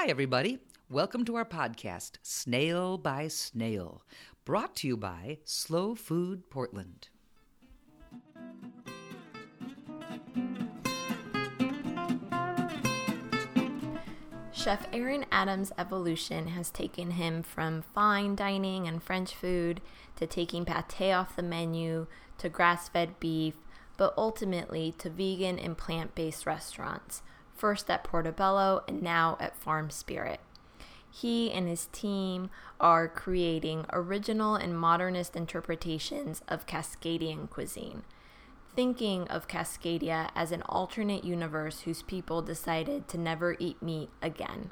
Hi, everybody. Welcome to our podcast, Snail by Snail, brought to you by Slow Food Portland. Chef Aaron Adams' evolution has taken him from fine dining and French food to taking pate off the menu to grass fed beef, but ultimately to vegan and plant based restaurants, first at Portobello and now at Farm Spirit. He and his team are creating original and modernist interpretations of Cascadian cuisine thinking of Cascadia as an alternate universe whose people decided to never eat meat again.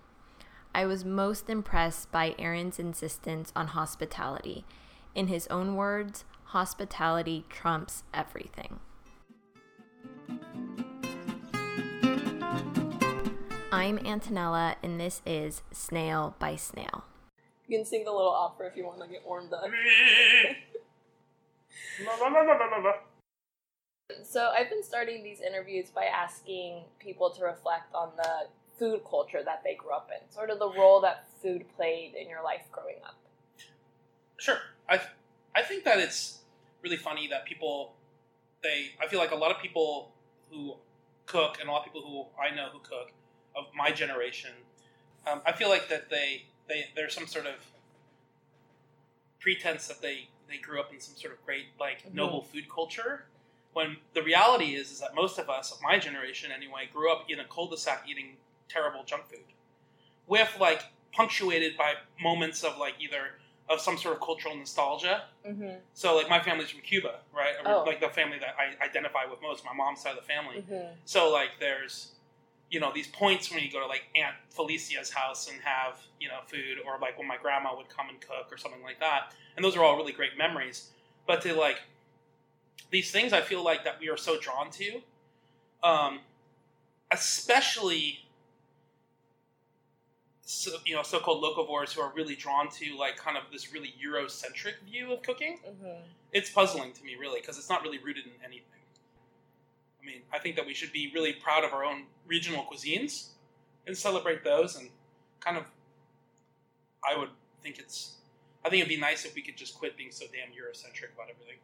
I was most impressed by Aaron's insistence on hospitality. In his own words, hospitality trumps everything. I'm Antonella, and this is Snail by Snail. You can sing the little opera if you want to get warmed up. So I've been starting these interviews by asking people to reflect on the food culture that they grew up in, sort of the role that food played in your life growing up. Sure, I I think that it's really funny that people they I feel like a lot of people who cook and a lot of people who I know who cook of my generation, um, I feel like that they they there's some sort of pretense that they they grew up in some sort of great like Mhm. noble food culture when the reality is is that most of us of my generation anyway grew up in a cul-de-sac eating terrible junk food with like punctuated by moments of like either of some sort of cultural nostalgia Mm-hmm. so like my family's from cuba right Oh. like the family that i identify with most my mom's side of the family Mm-hmm. so like there's you know these points when you go to like aunt felicia's house and have you know food or like when my grandma would come and cook or something like that. And those are all really great memories. But to like these things i feel like that we are so drawn to um especially so, you know so-called locavores who are really drawn to like kind of this really eurocentric view of cooking. Mm-hmm. it's puzzling to me really because it's not really rooted in anything i mean i think that we should be really proud of our own regional cuisines and celebrate those and kind of i would think it's i think it'd be nice if we could just quit being so damn eurocentric about everything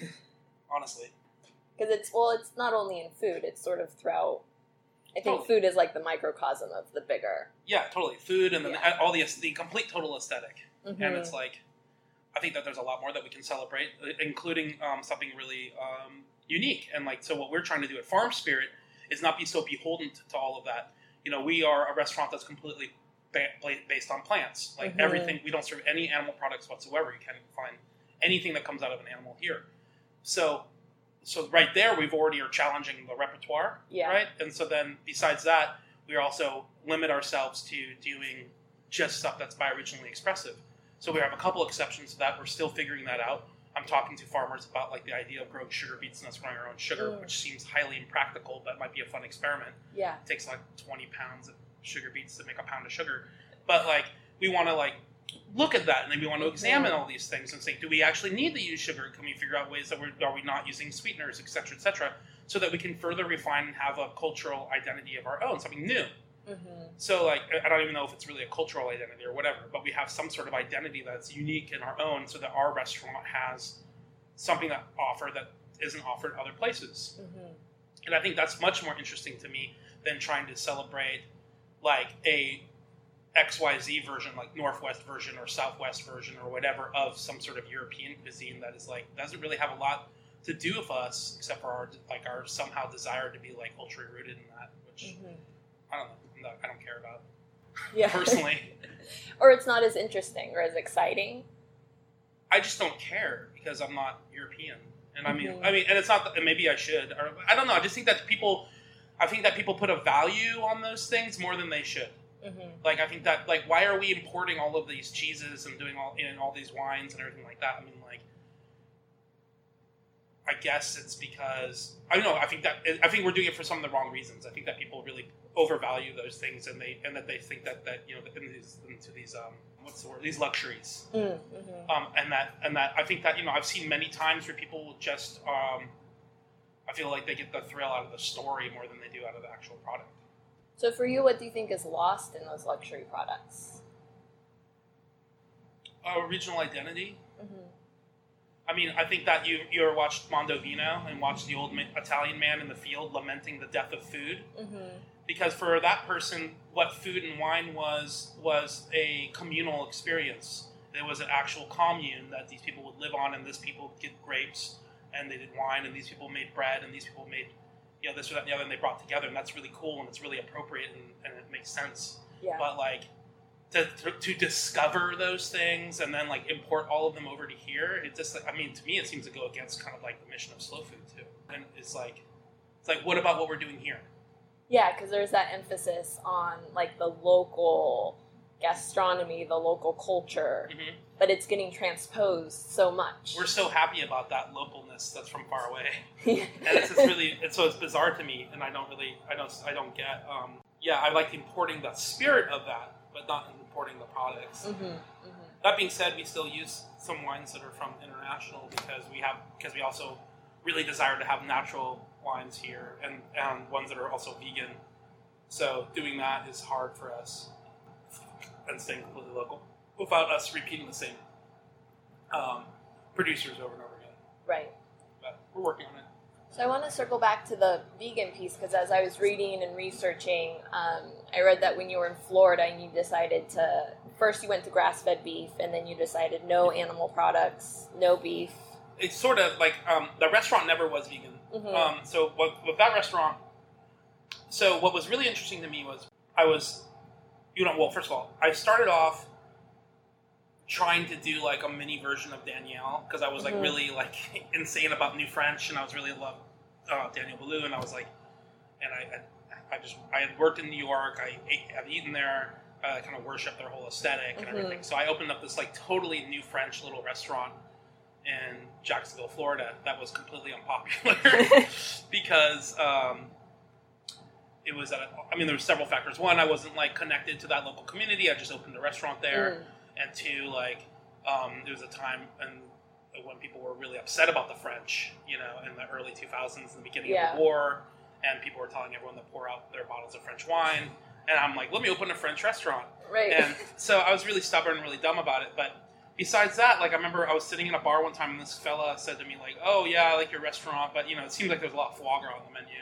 honestly Because it's well, it's not only in food; it's sort of throughout. I think Totally. food is like the microcosm of the bigger. yeah totally food and then Yeah. all the the complete total esthetic Mm-hmm. and it's like i think that there's a lot more that we can celebrate uh, including um, something really um, unique and like so what we're trying to do at farm spirit is not be so beholden to, to all of that you know we are a restaurant that's completely ba- based on plants like Mhm. everything we don't serve any animal products whatsoever you can't find anything that comes out of an animal here so so right there we've already are challenging the repertoire Yeah. right and so then besides that we also limit ourselves to doing just stuff that's bioregionally expressive so we have a couple exceptions to that. We're still figuring that out. I'm talking to farmers about like the idea of growing sugar beets and us growing our own sugar, Mm. which seems highly impractical, but might be a fun experiment. Yeah. It takes like 20 pounds of sugar beets to make a pound of sugar, but like we want to like look at that and then we want to examine all these things and say, do we actually need to use sugar? Can we figure out ways that we're are we not using sweeteners, et cetera, et cetera, so that we can further refine and have a cultural identity of our own, something new. Mm-hmm. So, like, I- don't even know if it's really a cultural identity or whatever, but we have some sort of identity that's unique in our own, so that our restaurant has something that offer that isn't offered other places. Mm-hmm. And I think that's much more interesting to me than trying to celebrate like a XYZ version, like Northwest version or Southwest version or whatever of some sort of European cuisine that is like doesn't really have a lot to do with us except for our like our somehow desire to be like culturally rooted in that, which Mm-hmm. I don't know, I don't care about Yeah. personally. or it's not as interesting or as exciting. I just don't care because I'm not European, and I mean, Mhm. I mean, and it's not. That, and maybe I should, or I don't know. I just think that people, I think that people put a value on those things more than they should. Mm-hmm. Like, I think that, like, why are we importing all of these cheeses and doing all in all these wines and everything like that? I mean, I guess it's because I don't know. I think that I think we're doing it for some of the wrong reasons. I think that people really overvalue those things, and they and that they think that that you know in these, into these um what's the word these luxuries. Mm-hmm. um, and that and that I think that you know I've seen many times where people will just um, I feel like they get the thrill out of the story more than they do out of the actual product. So for you, what do you think is lost in those luxury products? Uh, regional identity. Mm-hmm. I mean, I think that you you ever watched Mondovino and watched the old Italian man in the field lamenting the death of food. Mm-hmm. because for that person, what food and wine was was a communal experience. There was an actual commune that these people would live on, and these people would get grapes, and they did wine, and these people made bread, and these people made, you know, this or that and the other, and they brought together, and that's really cool, and it's really appropriate, and, and it makes sense. Yeah. But like, to, to, to discover those things and then like import all of them over to here, it just like I mean, to me, it seems to go against kind of like the mission of slow food too. And it's like, it's like, what about what we're doing here? Yeah, because there's that emphasis on like the local gastronomy, the local culture, Mhm. but it's getting transposed so much. We're so happy about that localness that's from far away, and it's just really, it's so it's bizarre to me, and I don't really, I don't, I don't get. Um, yeah, I like importing the spirit of that, but not importing the products. hmm hmm That being said, we still use some wines that are from international because we have because we also really desire to have natural wines here and, and ones that are also vegan. So doing that is hard for us and staying completely local without us repeating the same um, producers over and over again. Right. But we're working on it. So I want to circle back to the vegan piece because as I was reading and researching, um, I read that when you were in Florida and you decided to first you went to grass-fed beef and then you decided no animal products, no beef. It's sort of like um, the restaurant never was vegan. Mhm. Um, so what, with that restaurant, so what was really interesting to me was I was, you know, well, first of all, I started off trying to do like a mini version of Danielle because I was like Mhm. really like insane about New French and I was really love uh, Daniel Boulud and I was like, and I, I, I just I had worked in New York, I ate, I've eaten there, I kind of worship their whole aesthetic and Mhm. everything. So I opened up this like totally New French little restaurant in Jacksonville, Florida, that was completely unpopular because um, it was at. A, I mean, there were several factors. One, I wasn't like connected to that local community. I just opened a restaurant there, and two, like um, there was a time and when people were really upset about the French, you know, in the early 2000s, in the beginning Yeah. of the war, and people were telling everyone to pour out their bottles of French wine. And I'm like, let me open a French restaurant. Right. And so I was really stubborn and really dumb about it. But besides that, like I remember I was sitting in a bar one time and this fella said to me like, "Oh yeah, I like your restaurant, but you know, it seems like there's a lot of foie gras on the menu."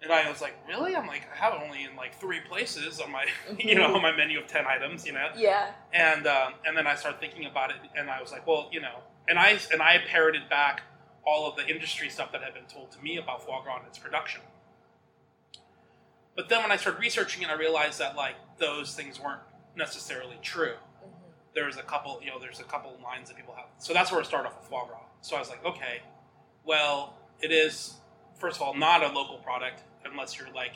And I was like, "Really?" I'm like, "I have it only in like three places on my, you know, on my menu of ten items, you know." yeah. And um, and then I started thinking about it, and I was like, "Well, you know," and I and I parroted back all of the industry stuff that had been told to me about foie gras and its production. But then when I started researching it, I realized that like those things weren't necessarily true Mhm. there's a couple, you know, there's a couple lines that people have. So that's where I started off with foie gras. So I was like, okay, well, it is first of all not a local product unless you're like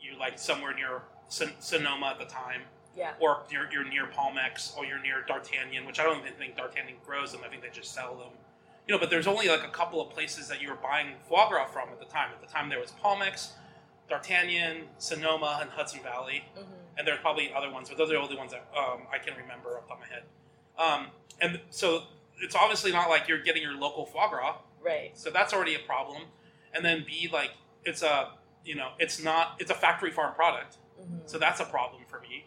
you're like somewhere near Son- Sonoma at the time, Yeah. or you're, you're near Palmex, or you're near D'Artagnan, which I don't even think D'Artagnan grows them. I think they just sell them. You know, but there's only like a couple of places that you were buying foie gras from at the time. At the time, there was Palmex, D'Artagnan, Sonoma, and Hudson Valley hmm and there's probably other ones, but those are the only ones that um, I can remember off the top of my head. Um, and so it's obviously not like you're getting your local foie gras, Right. so that's already a problem. And then B, like it's a you know it's not it's a factory farm product, hmm so that's a problem for me.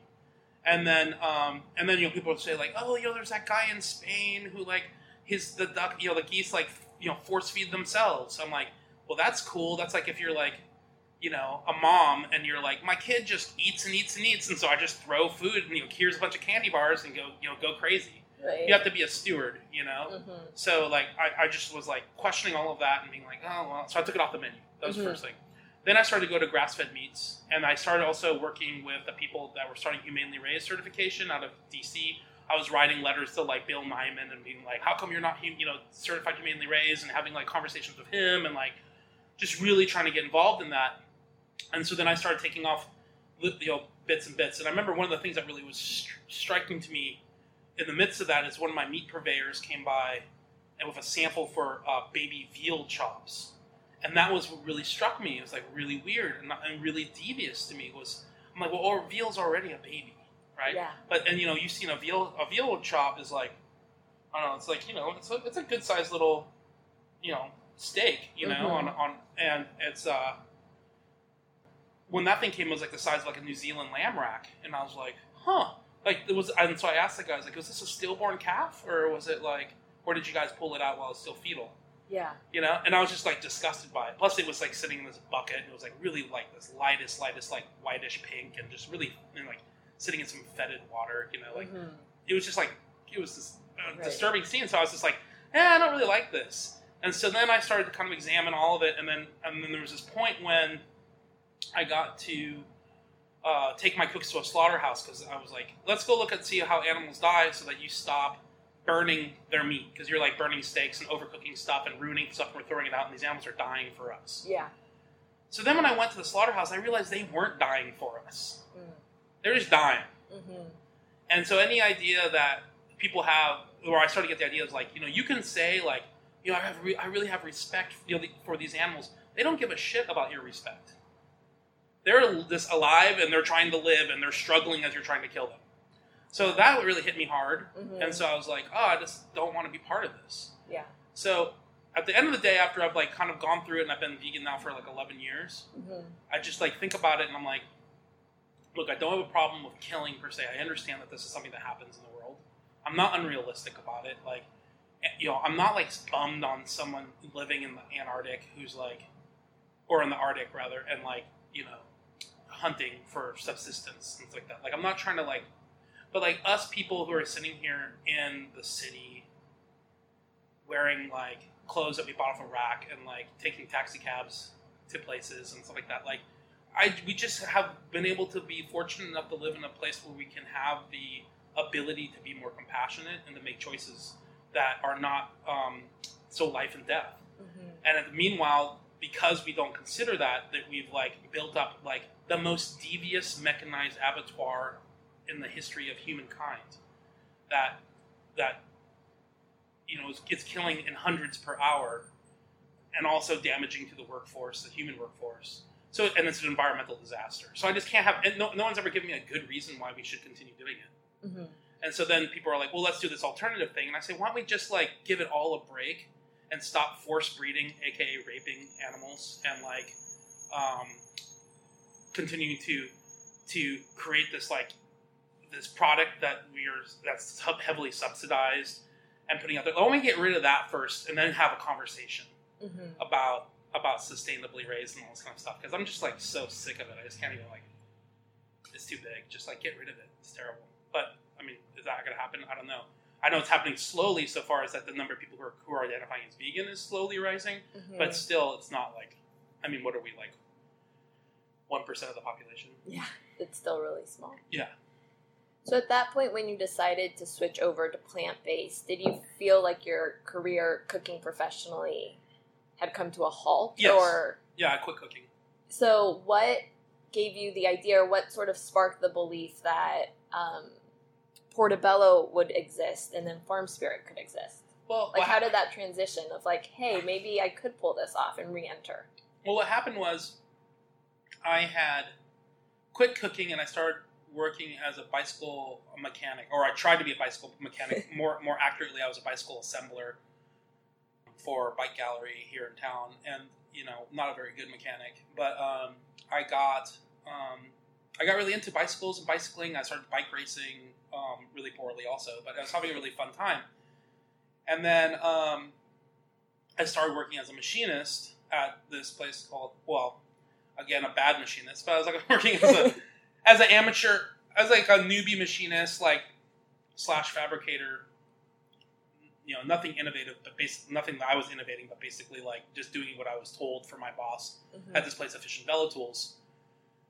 And then um, and then you know people say like oh you know there's that guy in Spain who like his the duck you know the geese like you know force feed themselves. I'm like well that's cool. That's like if you're like you know, a mom and you're like, my kid just eats and eats and eats, and so I just throw food and you know, here's a bunch of candy bars and go, you know, go crazy. Right. You have to be a steward, you know. hmm So like, I, I just was like questioning all of that and being like, oh well. So I took it off the menu. That was Mhm. the first thing. Then I started to go to grass-fed meats, and I started also working with the people that were starting humanely raised certification out of DC. I was writing letters to like Bill Niman and being like, how come you're not, you know, certified humanely raised, and having like conversations with him and like just really trying to get involved in that. And so then I started taking off, you know, bits and bits. And I remember one of the things that really was stri- striking to me in the midst of that is one of my meat purveyors came by and with a sample for uh, baby veal chops. And that was what really struck me. It was like really weird and, not- and really devious to me. Was I'm like, well, or veal's already a baby, right? Yeah. But and you know, you've seen a veal a veal chop is like, I don't know, it's like you know, it's a, it's a good sized little, you know, steak, you know, Mhm. on on and it's uh, when that thing came, it was like the size of like a New Zealand lamb rack, and I was like, huh. Like it was, and so I asked the guys, like, was this a stillborn calf, or was it like, or did you guys pull it out while it's still fetal? Yeah. You know, and I was just like disgusted by it. Plus, it was like sitting in this bucket, and it was like really like this lightest, lightest, like whitish pink, and just really and like sitting in some fetid water. You know, like Mhm. it was just like it was this uh, Right. disturbing scene. So I was just like, yeah, I don't really like this. And so then I started to kind of examine all of it, and then and then there was this point when I got to uh, take my cooks to a slaughterhouse because I was like, let's go look and see how animals die, so that you stop burning their meat because you're like burning steaks and overcooking stuff and ruining stuff and we're throwing it out, and these animals are dying for us. Yeah. So then when I went to the slaughterhouse, I realized they weren't dying for us; Mm. they're just dying. Mhm. And so any idea that people have, or I started to get the idea is like, you know, you can say like, you know, I have, re- I really have respect for, the, for these animals. They don't give a shit about your respect. They're just alive and they're trying to live and they're struggling as you're trying to kill them. So that really hit me hard. Mhm. And so I was like, oh, I just don't want to be part of this. Yeah. So at the end of the day, after I've like kind of gone through it and I've been vegan now for like 11 years, Mhm. I just like think about it and I'm like, look, I don't have a problem with killing per se. I understand that this is something that happens in the world. I'm not unrealistic about it. Like, eh, you know, I'm not like bummed on someone living in the Antarctic who's like, or in the Arctic rather, and like, you know, hunting for subsistence things like that. Like, I'm not trying to like, but like us people who are sitting here in the city, wearing like clothes that we bought off a rack and like taking taxi cabs to places and stuff like that. Like, I we just have been able to be fortunate enough to live in a place where we can have the ability to be more compassionate and to make choices that are not um, so life and death. Mhm. And meanwhile, because we don't consider that, that we've like built up like the most devious mechanized abattoir in the history of humankind. That that you know is, it's killing in hundreds per hour, and also damaging to the workforce, the human workforce. So and it's an environmental disaster. So I just can't have. And no, no one's ever given me a good reason why we should continue doing it. Mhm. And so then people are like, well, let's do this alternative thing. And I say, why don't we just like give it all a break and stop force breeding, aka raping animals, and like um, continuing to to create this like this product that we are that's heavily subsidized and putting out there. Let don't get rid of that first and then have a conversation Mhm. about about sustainably raised and all this kind of stuff? Because I'm just like so sick of it. I just can't even like. It's too big. Just like get rid of it. It's terrible. But I mean, is that going to happen? I don't know. I know it's happening slowly so far as that the number of people who are, who are identifying as vegan is slowly rising, Mhm. but still, it's not like. I mean, what are we like? Percent of the population. Yeah, it's still really small. Yeah. So at that point, when you decided to switch over to plant based, did you feel like your career cooking professionally had come to a halt? Yes. Or Yeah, I quit cooking. so, what gave you the idea, or what sort of sparked the belief that um, Portobello would exist and then Farm Spirit could exist? Well, Like, how did that transition of like, hey, maybe I could pull this off and re-enter? Well, what happened was I had quit cooking and I started working as a bicycle mechanic, or I tried to be a bicycle mechanic. more, more accurately, I was a bicycle assembler for Bike Gallery here in town, and you know, not a very good mechanic. But um, I got um, I got really into bicycles and bicycling. I started bike racing um, really poorly, also, but I was having a really fun time. And then um, I started working as a machinist at this place called well, again a bad machinist, but I was like working as a as an amateur, as like a newbie machinist, like slash fabricator. You know, nothing innovative, but bas- nothing that I was innovating, but basically like just doing what I was told for my boss Mhm. at this place, Efficient Bella Tools,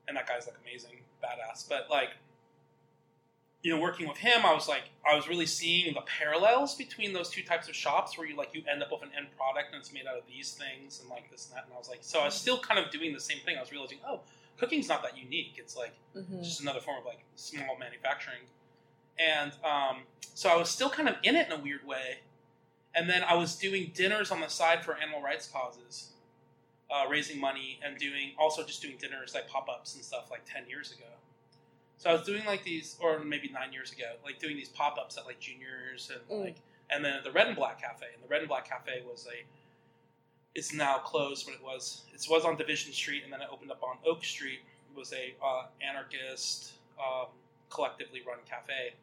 and that guy's like amazing, badass. But like, you know, working with him, I was like, I was really seeing the parallels between those two types of shops, where you like you end up with an end product and it's made out of these things and like this and that. And I was like, so I was still kind of doing the same thing. I was realizing, oh, cooking's not that unique. It's like Mhm. just another form of like small manufacturing. And um, so I was still kind of in it in a weird way. And then I was doing dinners on the side for animal rights causes, uh, raising money and doing also just doing dinners like pop ups and stuff like 10 years ago. So I was doing like these, or maybe nine years ago, like doing these pop ups at like juniors and Mm. like, and then the Red and Black Cafe. And the Red and Black Cafe was a, it's now closed, but it was, it was on Division Street and then it opened up on Oak Street It was a uh, anarchist, um, collectively run cafe,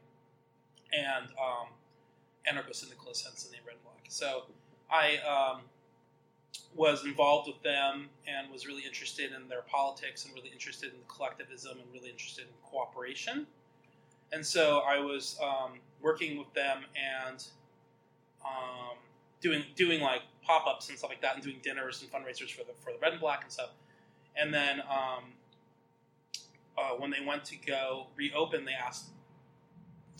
and um, anarcho-syndicalist, hence the name Red and Black. So I um, was involved with them and was really interested in their politics and really interested in collectivism and really interested in cooperation. And so I was um, working with them and um, doing doing like pop ups and stuff like that, and doing dinners and fundraisers for the for the Red and Black and stuff. And then um, uh, when they went to go reopen, they asked.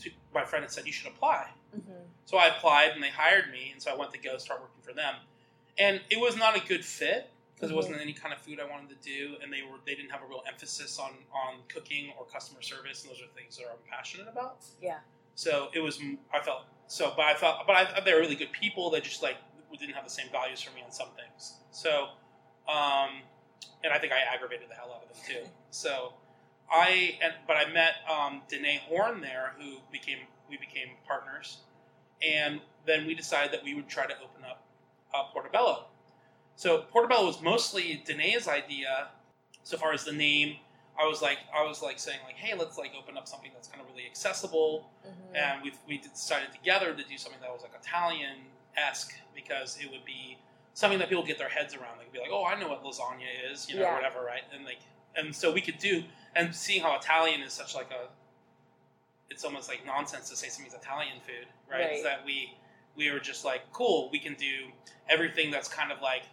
To, my friend had said you should apply. Mm-hmm. So I applied and they hired me, and so I went to go start working for them. And it was not a good fit because Mhm. it wasn't any kind of food I wanted to do, and they were they didn't have a real emphasis on on cooking or customer service, and those are things that I'm passionate about. Yeah. So it was I felt so, but I felt but I, they were really good people that just like didn't have the same values for me on some things. So, um, and I think I aggravated the hell out of them too. So I and but I met um, Danae Horn there, who became we became partners, and then we decided that we would try to open up uh, Portobello. So Portobello was mostly Danae's idea, so far as the name. I was like, I was like saying like, hey, let's like open up something that's kind of really accessible, Mm-hmm. and we we decided together to do something that was like Italian esque because it would be something that people get their heads around. They could be like, oh, I know what lasagna is, you know, Yeah. whatever, right? And like, and so we could do, and seeing how Italian is such like a, it's almost like nonsense to say something's Italian food, right? Right. That we we were just like, cool, we can do everything that's kind of like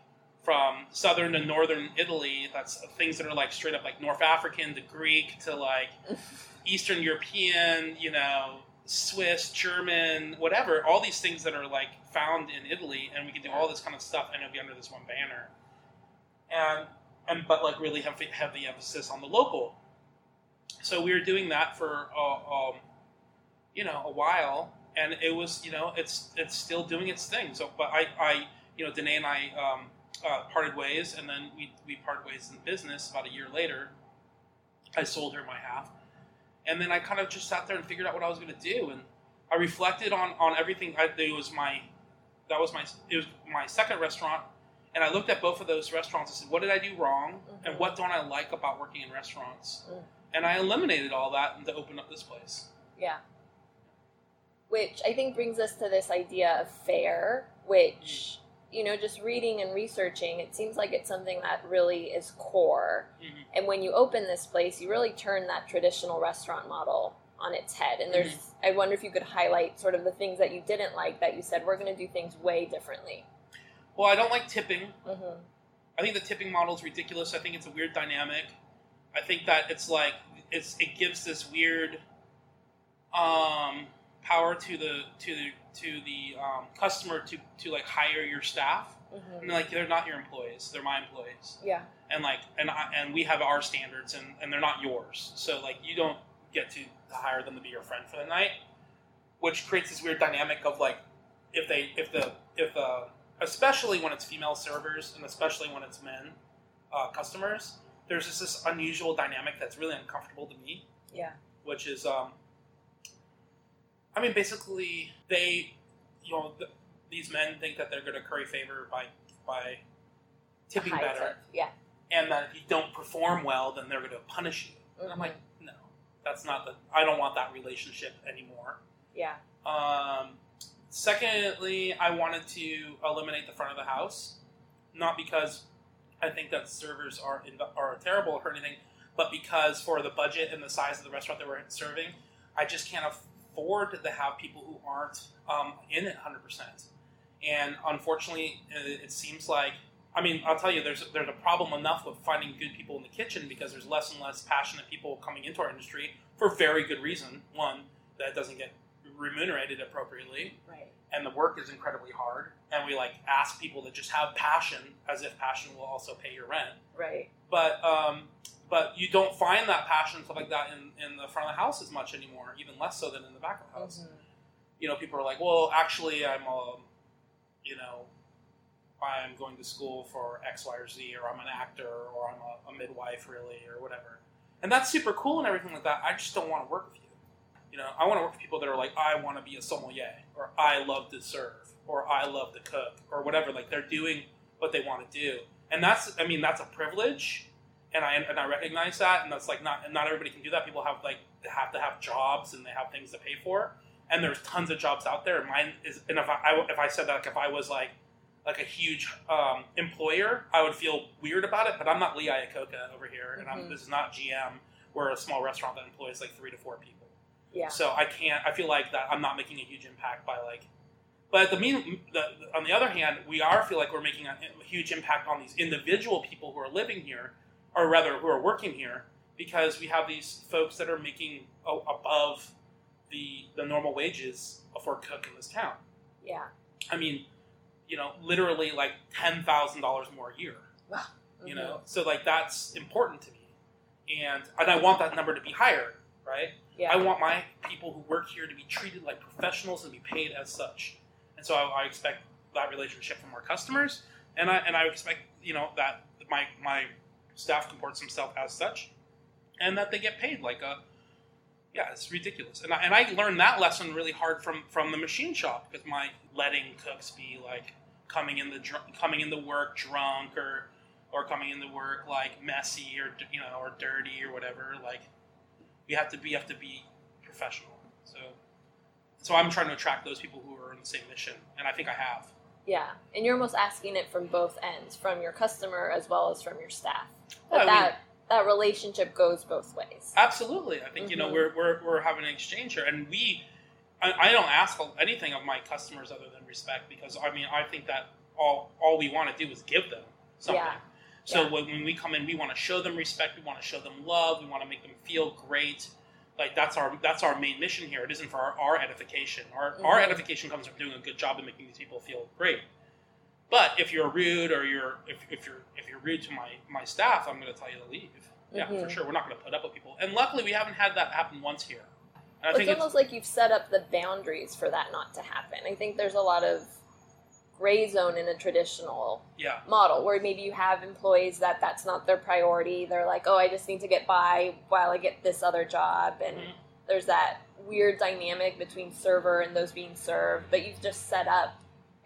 from southern to northern Italy. That's things that are like straight up like North African to Greek to like Eastern European, you know, Swiss, German, whatever. All these things that are like found in Italy, and we can do all this kind of stuff, and it'll be under this one banner. And and but like really have have the emphasis on the local. So we were doing that for uh, um, you know a while, and it was you know it's it's still doing its thing. So, but I I you know Danae and I um, uh, parted ways, and then we we parted ways in business about a year later. I sold her my half, and then I kind of just sat there and figured out what I was going to do, and I reflected on on everything. I, it was my that was my it was my second restaurant, and I looked at both of those restaurants and said, what did I do wrong, and Mhm. what don't I like about working in restaurants, Mm. and I eliminated all that and to open up this place. Yeah. Which I think brings us to this idea of fair, which, you know, just reading and researching, it seems like it's something that really is core. Mhm. And when you open this place, you really turn that traditional restaurant model on its head. And there's, I wonder if you could highlight sort of the things that you didn't like that you said, we're going to do things way differently. Well, I don't like tipping. Mm-hmm. I think the tipping model is ridiculous. I think it's a weird dynamic. I think that it's like it's it gives this weird um, power to the to the to the um, customer to to like hire your staff. Mm-hmm. And like they're not your employees; they're my employees. Yeah. And like and I, and we have our standards, and and they're not yours. So like you don't get to hire them to be your friend for the night, which creates this weird dynamic of like if they if the if the especially when it's female servers and especially when it's men uh, customers, there's just this unusual dynamic that's really uncomfortable to me. Yeah. Which is, um, I mean, basically they, you know, th- these men think that they're going to curry favor by by tipping High better, tip. Yeah. and that if you don't perform well, then they're going to punish you. And I'm like, no, that's not the. I don't want that relationship anymore. Yeah. Um, secondly, I wanted to eliminate the front of the house, not because I think that servers are in, are terrible or anything, but because for the budget and the size of the restaurant that we're serving, I just can't afford to have people who aren't um, in it 100%. And unfortunately, it, it seems like I mean, I'll tell you, there's there's a problem enough with finding good people in the kitchen because there's less and less passionate people coming into our industry for very good reason. One, that doesn't get remunerated appropriately, Right. and the work is incredibly hard. And we like ask people to just have passion, as if passion will also pay your rent. Right. But um, but you don't find that passion stuff like that in, in the front of the house as much anymore, even less so than in the back of the house. Mhm. You know, people are like, well, actually, I'm a, you know, I'm going to school for X, Y, or Z, or I'm an actor, or I'm a, a midwife, really, or whatever. And that's super cool and everything like that. I just don't want to work with you. You know, I want to work with people that are like, I want to be a sommelier, or I love to serve, or I love to cook, or whatever. Like they're doing what they want to do, and that's, I mean, that's a privilege. And I and I recognize that, and that's like not not everybody can do that. People have like they have to have jobs and they have things to pay for, and there's tons of jobs out there. Mine is, and if I, I if I said that, like if I was like like a huge um, employer, I would feel weird about it. But I'm not Lee Iacocca over here, and I'm, Mhm. this is not GM. We're a small restaurant that employs like three to four people. Yeah. So I can't. I feel like that I'm not making a huge impact by like. But the mean, the, on the other hand, we are feel like we're making a huge impact on these individual people who are living here, or rather who are working here, because we have these folks that are making above the the normal wages for a cook in this town. Yeah. I mean, you know, literally like ten thousand dollars more a year. Wow. You Mhm. know, so like that's important to me, and and I want that number to be higher, right? Yeah. I want my people who work here to be treated like professionals and be paid as such. And so I, I expect that relationship from our customers, and I and I expect you know that my my staff comports himself as such, and that they get paid like a yeah, it's ridiculous. And I, and I learned that lesson really hard from from the machine shop because my letting cooks be like coming in the dr- coming into work drunk or or coming into work like messy or you know or dirty or whatever like we have to be you have to be professional. So so I'm trying to attract those people who are in the same mission, and I think I have. Yeah, and you're almost asking it from both ends, from your customer as well as from your staff. Well, But mean- that that relationship goes both ways. Absolutely, I think you know Mhm. we're, we're we're having an exchange here, and we. I, I don't ask anything of my customers other than respect because I mean I think that all all we want to do is give them something. Yeah. So Yeah. when, when we come in, we want to show them respect. We want to show them love. We want to make them feel great. Like that's our that's our main mission here. It isn't for our, our edification. Our our Mhm. edification comes from doing a good job and making these people feel great. But if you're rude or you're if, if you're if you're rude to my my staff, I'm going to tell you to leave. Yeah, for Mhm. sure. We're not going to put up with people. And luckily, we haven't had that happen once here. And I it's think it's, almost like you've set up the boundaries for that not to happen. I think there's a lot of gray zone in a traditional yeah, model where maybe you have employees that that's not their priority. They're like, oh, I just need to get by while I get this other job. And Mhm. there's that weird dynamic between server and those being served. But you've just set up,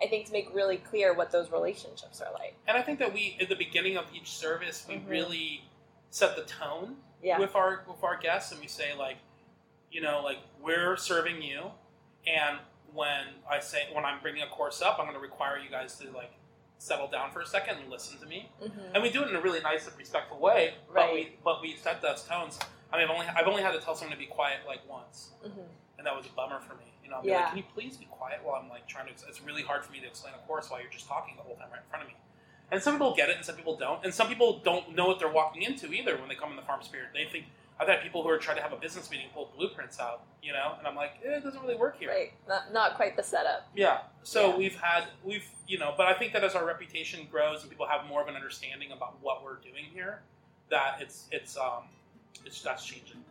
I think, to make really clear what those relationships are like. and I think that we at the beginning of each service, we Mhm. really set the tone Yeah. with our with our guests, and we say like, you know, like we're serving you, and when I say when I'm bringing a course up, I'm going to require you guys to like settle down for a second and listen to me, hmm and we do it in a really nice and respectful way. But we but we set those tones. I mean, I've only I've only had to tell someone to be quiet like once, hmm and that was a bummer for me. You know, I'll Yeah. like, can you please be quiet while I'm like trying to? It's really hard for me to explain a course while you're just talking the whole time right in front of me. And some people get it, and some people don't, and some people don't know what they're walking into either when they come in the farm spirit. They think I've had people who are trying to have a business meeting pull blueprints out, you know, and I'm like, eh, it doesn't really work here. Right. Not, not quite the setup. Yeah. So Yeah. we've had we've you know, but I think that as our reputation grows and people have more of an understanding about what we're doing here, that it's it's um it's that's changing.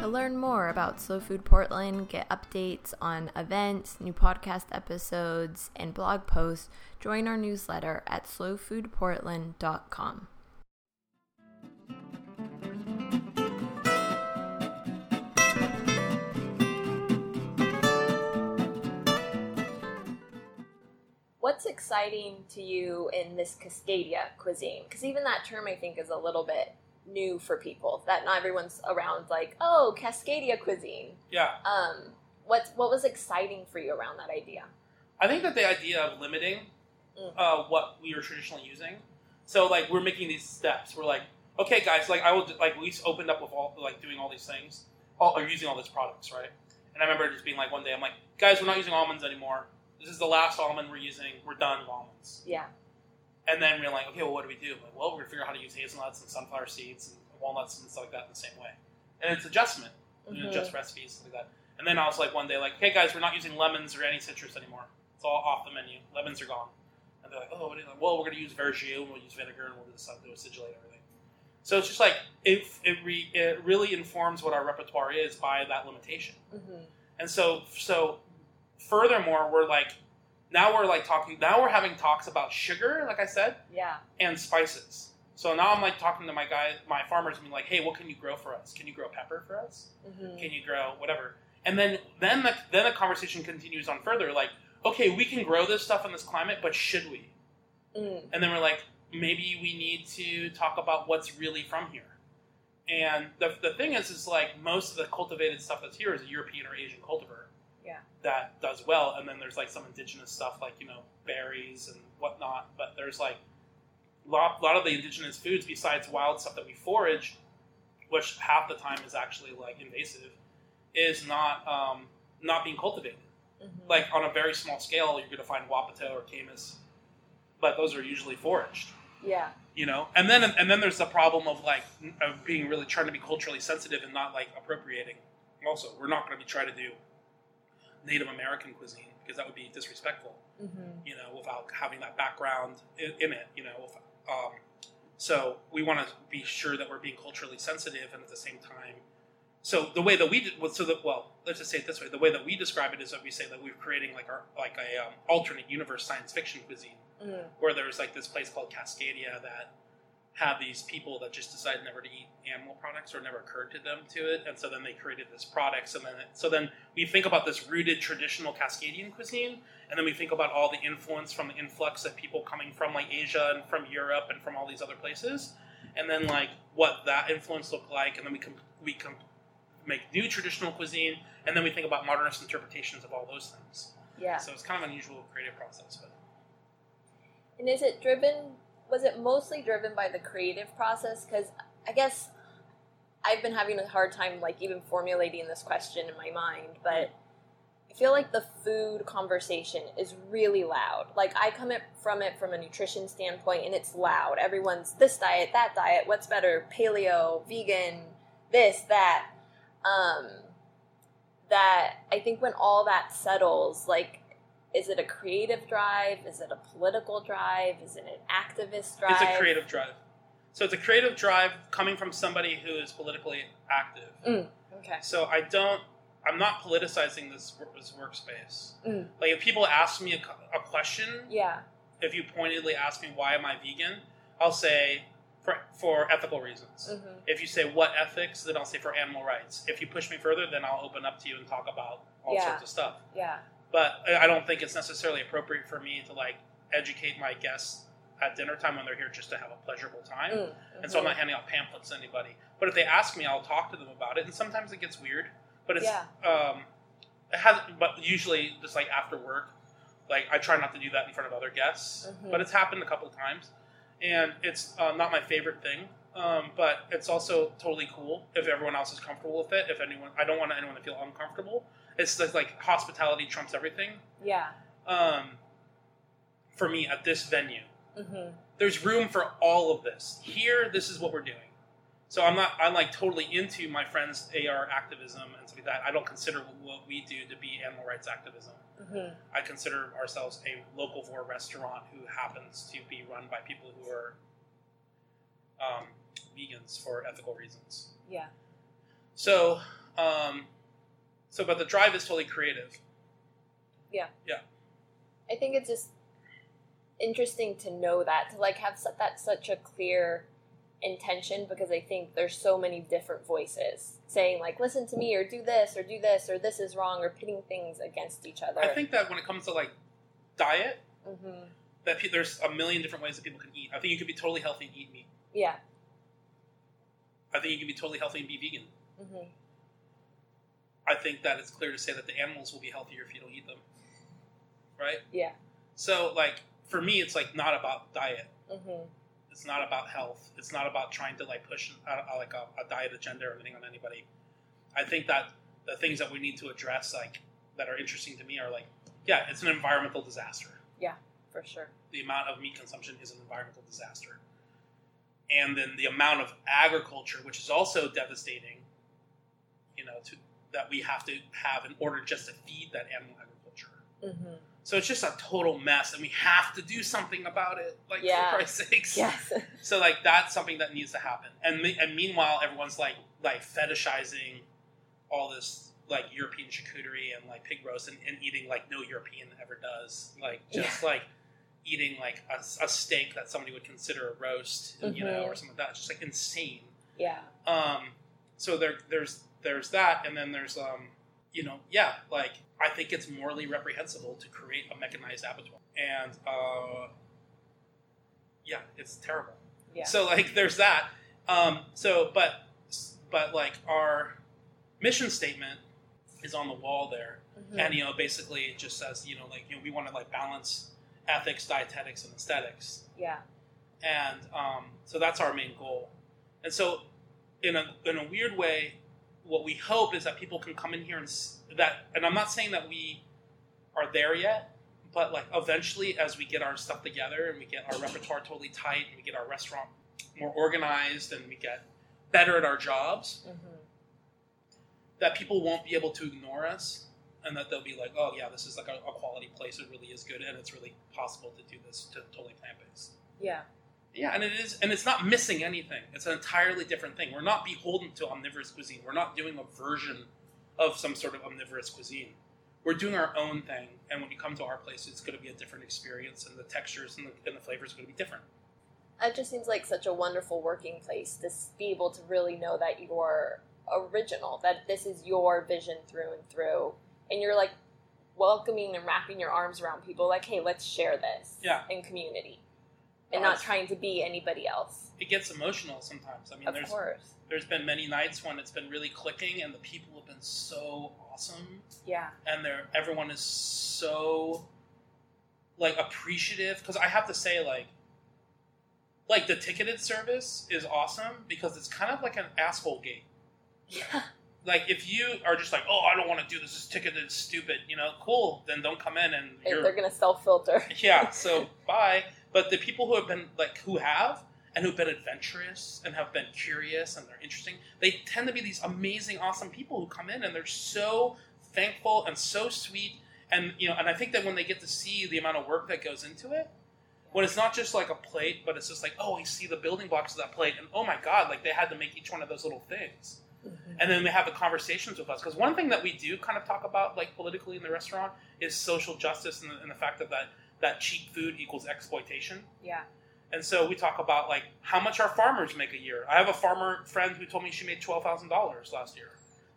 To learn more about Slow Food Portland, get updates on events, new podcast episodes, and blog posts, join our newsletter at slowfoodportland.com. What's exciting to you in this Cascadia cuisine? Because even that term, I think, is a little bit new for people. That not everyone's around like, oh, Cascadia cuisine. Yeah. Um, what's what was exciting for you around that idea? I think that the idea of limiting Mm. uh, what we were traditionally using, so like we're making these steps. We're like, okay, guys, like I will like we just opened up with all like doing all these things, all or using all these products, right? And I remember just being like one day, I'm like, guys, we're not using almonds anymore. This is the last almond we're using. We're done with almonds. Yeah. And then we're like, okay, well, what do we do? Like, well, we're gonna figure out how to use hazelnuts and sunflower seeds and walnuts and stuff like that in the same way. And it's adjustment, you know, Mhm. adjust recipes stuff like that. And then I was like one day, like, hey guys, we're not using lemons or any citrus anymore. It's all off the menu. Lemons are gone. And they're like, oh, what are you well, we're gonna use verjuice and we'll use vinegar and we'll do this stuff, do acidulate everything. So it's just like it it, re, it really informs what our repertoire is by that limitation. hmm And so, so furthermore, we're like, now we're like talking, now we're having talks about sugar, like I said, Yeah. and spices. So now I'm like talking to my guy, my farmers, and being like, hey, what can you grow for us? Can you grow pepper for us? hmm Can you grow whatever? And then, then the, then the conversation continues on further. Like, okay, we can grow this stuff in this climate, but should we? Mm. And then we're like, maybe we need to talk about what's really from here. And the, the thing is, is like most of the cultivated stuff that's here is a European or Asian cultivar. That does well, and then there's like some indigenous stuff like you know berries and whatnot. But there's like a lot, lot of the indigenous foods besides wild stuff that we forage, which half the time is actually like invasive, is not um, not being cultivated. Mhm. Like on a very small scale, you're going to find wapato or camas, but those are usually foraged yeah. you know and then and then there's the problem of like of being really trying to be culturally sensitive and not like appropriating also we're not going to be trying to do native american cuisine because that would be disrespectful Mm-hmm. you know without having that background in, in it you know um, so we want to be sure that we're being culturally sensitive and at the same time so the way that we did so that well let's just say it this way the way that we describe it is that we say that we're creating like our like a um, alternate universe science fiction cuisine Mm. where there's like this place called Cascadia that have these people that just decided never to eat animal products or never occurred to them to it, and so then they created this products, and then it, so then we think about this rooted traditional Cascadian cuisine, and then we think about all the influence from the influx of people coming from like Asia and from Europe and from all these other places, and then like what that influence looked like, and then we can we can make new traditional cuisine, and then we think about modernist interpretations of all those things. Yeah. So it's kind of an unusual creative process, but. And is it driven? Was it mostly driven by the creative process? Because I guess I've been having a hard time, like even formulating this question in my mind. But I feel like the food conversation is really loud. Like I come it from it from a nutrition standpoint, and it's loud. Everyone's this diet, that diet. What's better? Paleo, vegan, this, that. Um, that I think when all that settles, like is it a creative drive? Is it a political drive? Is it an activist drive? It's a creative drive. So it's a creative drive coming from somebody who is politically active. Okay. So I don't. I'm not politicizing this, this workspace. Mm. Like if people ask me a, a question, Yeah. if you pointedly ask me why am I vegan, I'll say for for ethical reasons. hmm If you say what ethics, then I'll say for animal rights. If you push me further, then I'll open up to you and talk about all Yeah. sorts of stuff. Yeah. But I don't think it's necessarily appropriate for me to like educate my guests at dinner time when they're here just to have a pleasurable time. Mm, And so I'm not handing out pamphlets to anybody. But if they ask me, I'll talk to them about it. And sometimes it gets weird. But it's Yeah. um, it has. But usually, just like after work, like I try not to do that in front of other guests. Mhm. But it's happened a couple of times, and it's uh, not my favorite thing. Um, but it's also totally cool if everyone else is comfortable with it. If anyone, I don't want anyone to feel uncomfortable. It's just like hospitality trumps everything. Yeah. Um, for me at this venue, hmm there's room for all of this. Here, this is what we're doing. So I'm not. I'm like totally into my friends' AR activism and stuff like that. I don't consider what we do to be animal rights activism. hmm I consider ourselves a locavore restaurant who happens to be run by people who are um, vegans for ethical reasons. Yeah. So, um, so but the drive is totally creative. Yeah. Yeah. I think it's just interesting to know that to like have that such a clear intention because I think there's so many different voices saying like listen to me or do this or do this or this is wrong or pitting things against each other. I think that when it comes to like diet, hmm that pe- there's a million different ways that people can eat. I think you can be totally healthy and eat meat. Yeah. I think you can be totally healthy and be vegan. hmm I think that it's clear to say that the animals will be healthier if you don't eat them. Right? Yeah. So, like, for me, it's like not about diet. hmm It's not about health. It's not about trying to like push uh, like a, a diet agenda or anything on anybody. I think that the things that we need to address, like that are interesting to me, are like, yeah, it's an environmental disaster. Yeah, for sure. The amount of meat consumption is an environmental disaster, and then the amount of agriculture, which is also devastating. You know, to that we have to have in order just to feed that animal agriculture. hmm So it's just a total mess, and we have to do something about it. Like Yeah. for Christ's sakes. Yes. So like that's something that needs to happen. And and meanwhile, everyone's like like fetishizing all this like European charcuterie and like pig roast and, and eating like no European ever does. Like just like eating like a, a steak that somebody would consider a roast, you know, or something like that. It's just like insane. yeah. Um, so there there's there's that, and then there's um, you know, yeah, like I think it's morally reprehensible to create a mechanized abattoir, and uh, yeah, it's terrible. Yeah. So like, there's that. Um, so, but but like our mission statement is on the wall there, Mhm. and you know, basically it just says, you know, like you know, we want to like balance ethics, dietetics, and aesthetics, yeah. and um, so that's our main goal. And so, in a in a weird way, what we hope is that people can come in here and that. And I'm not saying that we are there yet, but like eventually, as we get our stuff together and we get our repertoire totally tight and we get our restaurant more organized and we get better at our jobs, Mhm. that people won't be able to ignore us. And that they'll be like, oh yeah, this is like a, a quality place. It really is good, and it's really possible to do this to totally plant based. Yeah. Yeah, and it is, and it's not missing anything. It's an entirely different thing. We're not beholden to omnivorous cuisine. We're not doing a version of some sort of omnivorous cuisine. We're doing our own thing, and when you come to our place, it's going to be a different experience, and the textures and the, and the flavors are going to be different. It just seems like such a wonderful working place to be able to really know that you're original, that this is your vision through and through, and you're like welcoming and wrapping your arms around people, like, hey, let's share this Yeah. in community, and not trying to be anybody else. It gets emotional sometimes. I mean, of there's course. there's been many nights when it's been really clicking, and the people have been so awesome. Yeah. and they're everyone is so like appreciative because I have to say like like the ticketed service is awesome because it's kind of like an asshole gate. Yeah. Like if you are just like, oh, I don't want to do this, this ticketed is stupid, you know, cool, then don't come in and And you're they're gonna self filter. yeah, so bye. But the people who have been like who have and who've been adventurous and have been curious and they're interesting, they tend to be these amazing, awesome people who come in and they're so thankful and so sweet. And you know, and I think that when they get to see the amount of work that goes into it, when it's not just like a plate, but it's just like, oh, I see the building blocks of that plate, and oh my god, like they had to make each one of those little things mm-hmm. and then they have the conversations with us because one thing that we do kind of talk about like politically in the restaurant is social justice and the, and the fact that, that that cheap food equals exploitation. Yeah. and so we talk about like how much our farmers make a year. I have a farmer friend who told me she made $12000 last year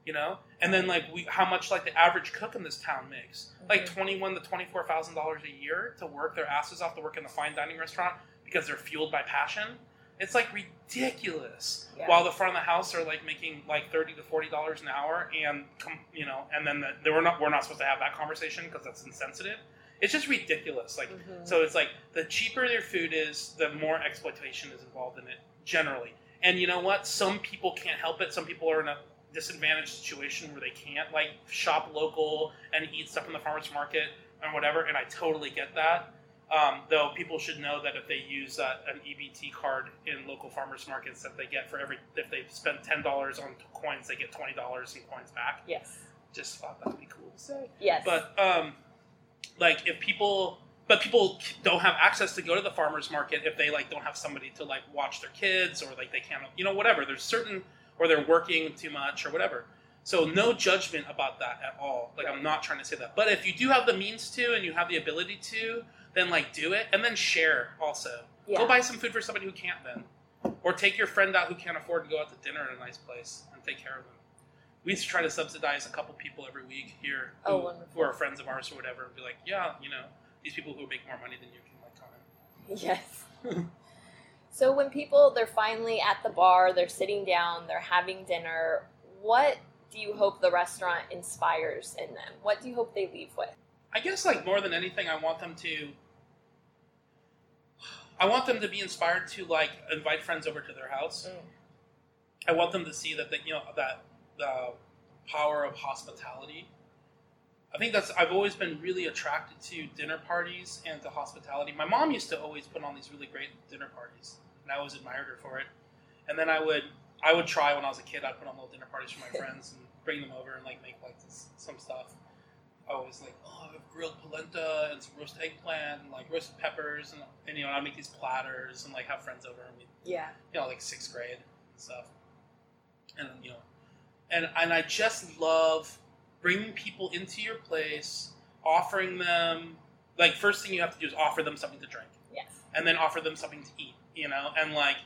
you know? And then like we how much like the average cook in this town makes. Like Mhm. 21 to $24000 a year to work their asses off to work in a fine dining restaurant because they're fueled by passion. It's like ridiculous. Yeah. while the front of the house are like making like 30 to 40 dollars an hour and you know and then the, they we're not we're not supposed to have that conversation because that's insensitive it's just ridiculous like Mhm. so it's like the cheaper your food is the more exploitation is involved in it generally and you know what some people can't help it some people are in a disadvantaged situation where they can't like shop local and eat stuff in the farmers market and whatever and i totally get that um, though people should know that if they use uh, an EBT card in local farmers markets, that they get for every if they spend ten dollars on coins, they get twenty dollars in coins back. Yes. Just thought that'd be cool to say. Yes. But um, like if people, but people don't have access to go to the farmers market if they like don't have somebody to like watch their kids or like they can't, you know, whatever. There's certain or they're working too much or whatever. So no judgment about that at all. Like I'm not trying to say that. But if you do have the means to and you have the ability to, then like do it and then share also. yeah. Go buy some food for somebody who can't then. Or take your friend out who can't afford to go out to dinner at a nice place and take care of them. We used to try to subsidize a couple people every week here who, Oh, who are friends of ours or whatever and be like, yeah, you know, these people who make more money than you can like come in. Yes. so when people they're finally at the bar, they're sitting down, they're having dinner, what do you hope the restaurant inspires in them? What do you hope they leave with? I guess like more than anything, I want them to. I want them to be inspired to like invite friends over to their house. Mm. I want them to see that they, you know that the power of hospitality. I think that's I've always been really attracted to dinner parties and to hospitality. My mom used to always put on these really great dinner parties, and I always admired her for it. And then I would I would try when I was a kid. I'd put on little dinner parties for my friends and bring them over and like make like this, some stuff. I was like, oh, I have grilled polenta and some roast eggplant and like roasted peppers and, and you know I make these platters and like have friends over and we Yeah. you know, like sixth grade and stuff. And you know, and and I just love bringing people into your place, offering them like first thing you have to do is offer them something to drink, Yes. and then offer them something to eat. You know, and like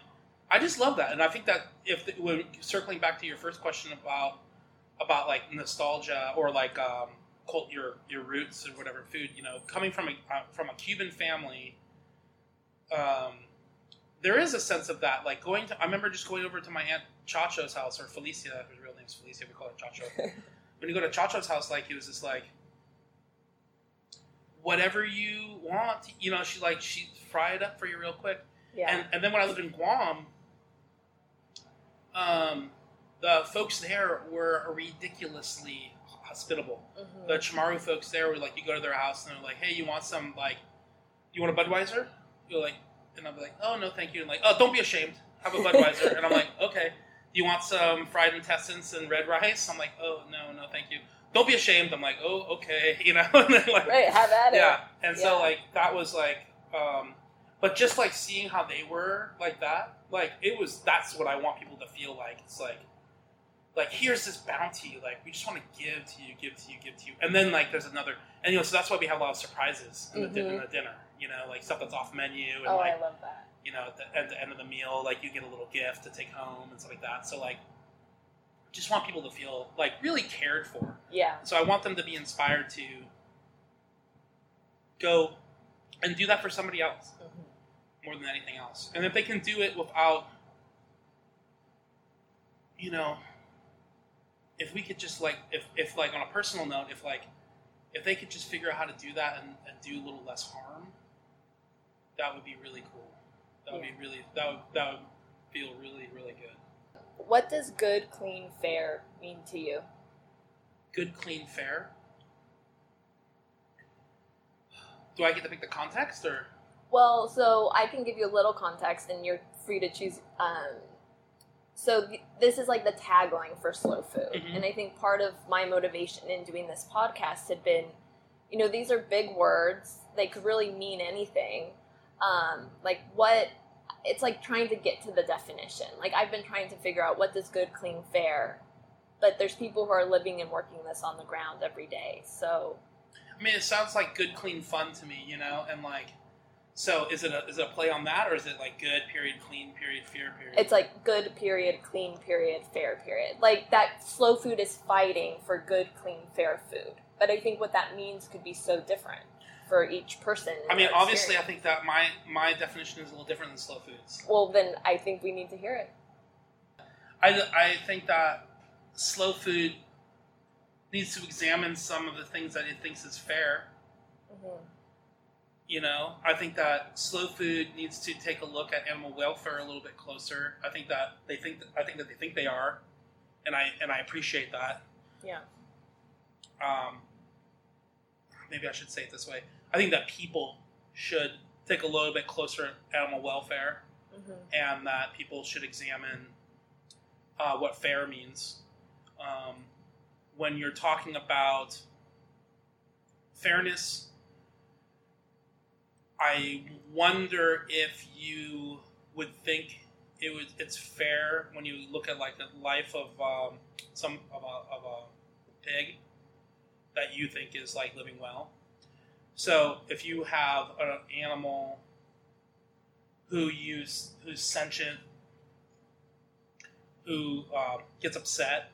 I just love that, and I think that if the, when circling back to your first question about about like nostalgia or like um, cult your your roots or whatever food. You know, coming from a uh, from a Cuban family, um, there is a sense of that. Like going to, I remember just going over to my aunt Chacho's house or Felicia, real name's Felicia. We call her Chacho. when you go to Chacho's house, like he was just like whatever you want. You know, she like she fry it up for you real quick. Yeah. And and then when I lived in Guam, um, the folks there were ridiculously hospitable. Mhm. The Chamorro folks there were like, you go to their house and they're like, hey, you want some like, you want a Budweiser? You're like, and I'll be like, oh no, thank you. And like, oh, don't be ashamed, have a Budweiser. and I'm like, okay. Do you want some fried intestines and red rice? I'm like, oh no, no, thank you. Don't be ashamed. I'm like, oh okay, you know. and then, like, right, have at it. yeah, and so like that was like, um, but just like seeing how they were like that, like it was. That's what I want people to feel like. It's like, like here's this bounty. Like we just want to give to you, give to you, give to you, and then like there's another, and you know, so that's why we have a lot of surprises in, the, di- in the dinner. You know, like stuff that's off menu, and Oh, like I love that. You know, at the, at the end of the meal, like you get a little gift to take home and stuff like that. So like, just want people to feel like really cared for. Yeah. So I want them to be inspired to go and do that for somebody else Mhm. more than anything else. And if they can do it without, you know, if we could just like, if, if like on a personal note, if like, if they could just figure out how to do that and, and do a little less harm, that would be really cool. That would be really, that would, that would feel really, really good. What does good, clean, fair mean to you? Good, clean, fair. Do I get to pick the context or? Well, so I can give you a little context, and you're free to choose. Um, so th- this is like the tagline for Slow Food, Mhm. and I think part of my motivation in doing this podcast had been, you know, these are big words. They could really mean anything. Um, like what? It's like trying to get to the definition. Like I've been trying to figure out what does good, clean, fair. But there's people who are living and working this on the ground every day. So I mean, it sounds like good, clean fun to me, you know, and like, so is it a is it a play on that, or is it like good period, clean period, fair period? it's like good period, clean period, fair period. Like that slow food is fighting for good, clean, fair food. But I think what that means could be so different for each person. I mean, obviously, I think that my my definition is a little different than slow foods. Well, then I think we need to hear it. I I think that slow food needs to examine some of the things that it thinks is fair. Mhm. You know, I think that slow food needs to take a look at animal welfare a little bit closer. I think that they think that, I think that they think they are, and I and I appreciate that. Yeah. Um, maybe I should say it this way. I think that people should take a little bit closer at animal welfare, Mhm. and that people should examine uh, what fair means um, when you're talking about fairness. I wonder if you would think it would it's fair when you look at like the life of um, some of a, of a pig that you think is like living well. So if you have an animal who use who's sentient, who uh, gets upset,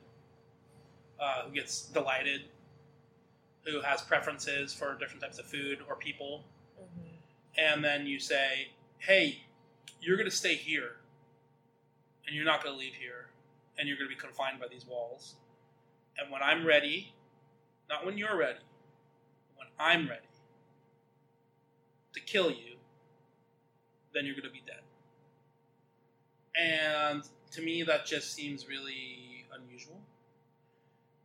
uh, who gets delighted, who has preferences for different types of food or people, Mhm. and then you say, "Hey, you're going to stay here, and you're not going to leave here, and you're going to be confined by these walls. And when I'm ready, not when you're ready, when I'm ready to kill you, then you're going to be dead." And to me, that just seems really unusual.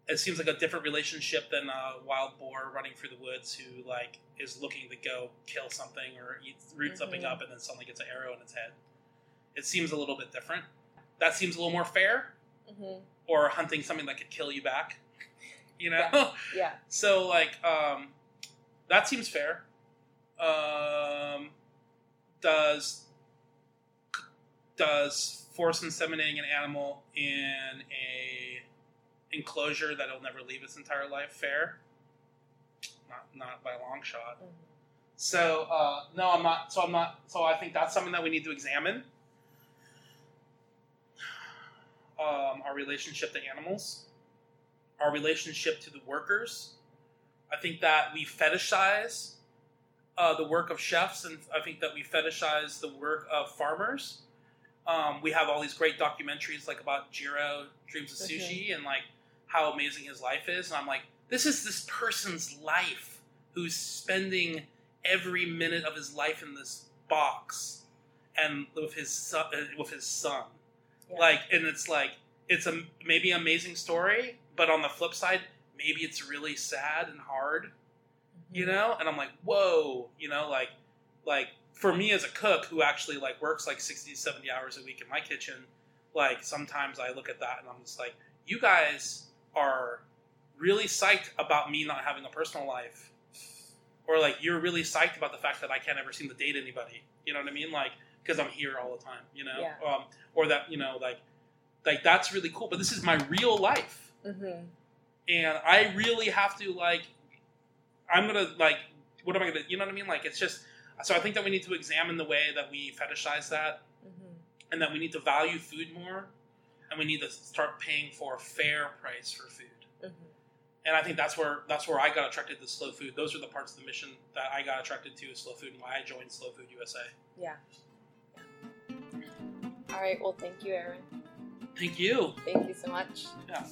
It seems like a different relationship than a wild boar running through the woods who like is looking to go kill something or eat root something Mhm. up and then suddenly gets an arrow in its head. It seems a little bit different. That seems a little more fair. Mhm. Or hunting something that could kill you back. You know? Yeah. Yeah. So like um, that seems fair. Um, does does force inseminating an animal in a enclosure that it'll never leave its entire life fair? Not not by a long shot. Mhm. So uh, no, I'm not. So I'm not. So I think that's something that we need to examine. Um, our relationship to animals. our relationship to the workers. I think that we fetishize uh, the work of chefs, and I think that we fetishize the work of farmers. Um, we have all these great documentaries like about Jiro Dreams of Sushi and like how amazing his life is, and I'm like, this is this person's life who's spending every minute of his life in this box and with his son, uh, with his son. Yeah. Like, and it's like it's a maybe amazing story, but on the flip side, maybe it's really sad and hard, you know. And I'm like, whoa, you know, like like for me as a cook who actually like works like 60 70 hours a week in my kitchen like sometimes i look at that and i'm just like you guys are really psyched about me not having a personal life. Or like you're really psyched about the fact that i can't ever seem to date anybody. You know what i mean? Like because i'm here all the time you know? Yeah. um, or that you know like like that's really cool. But this is my real life. Mm-hmm. and I really have to like I'm gonna like what am I gonna you know what I mean like it's just so I think that we need to examine the way that we fetishize that Mm-hmm. and that we need to value food more and we need to start paying for a fair price for food Mm-hmm. and I think that's where that's where I got attracted to slow food those are the parts of the mission that I got attracted to slow food and why I joined Slow Food USA Yeah. All right. Well, thank you, Aaron. thank you Thank you so much. yeah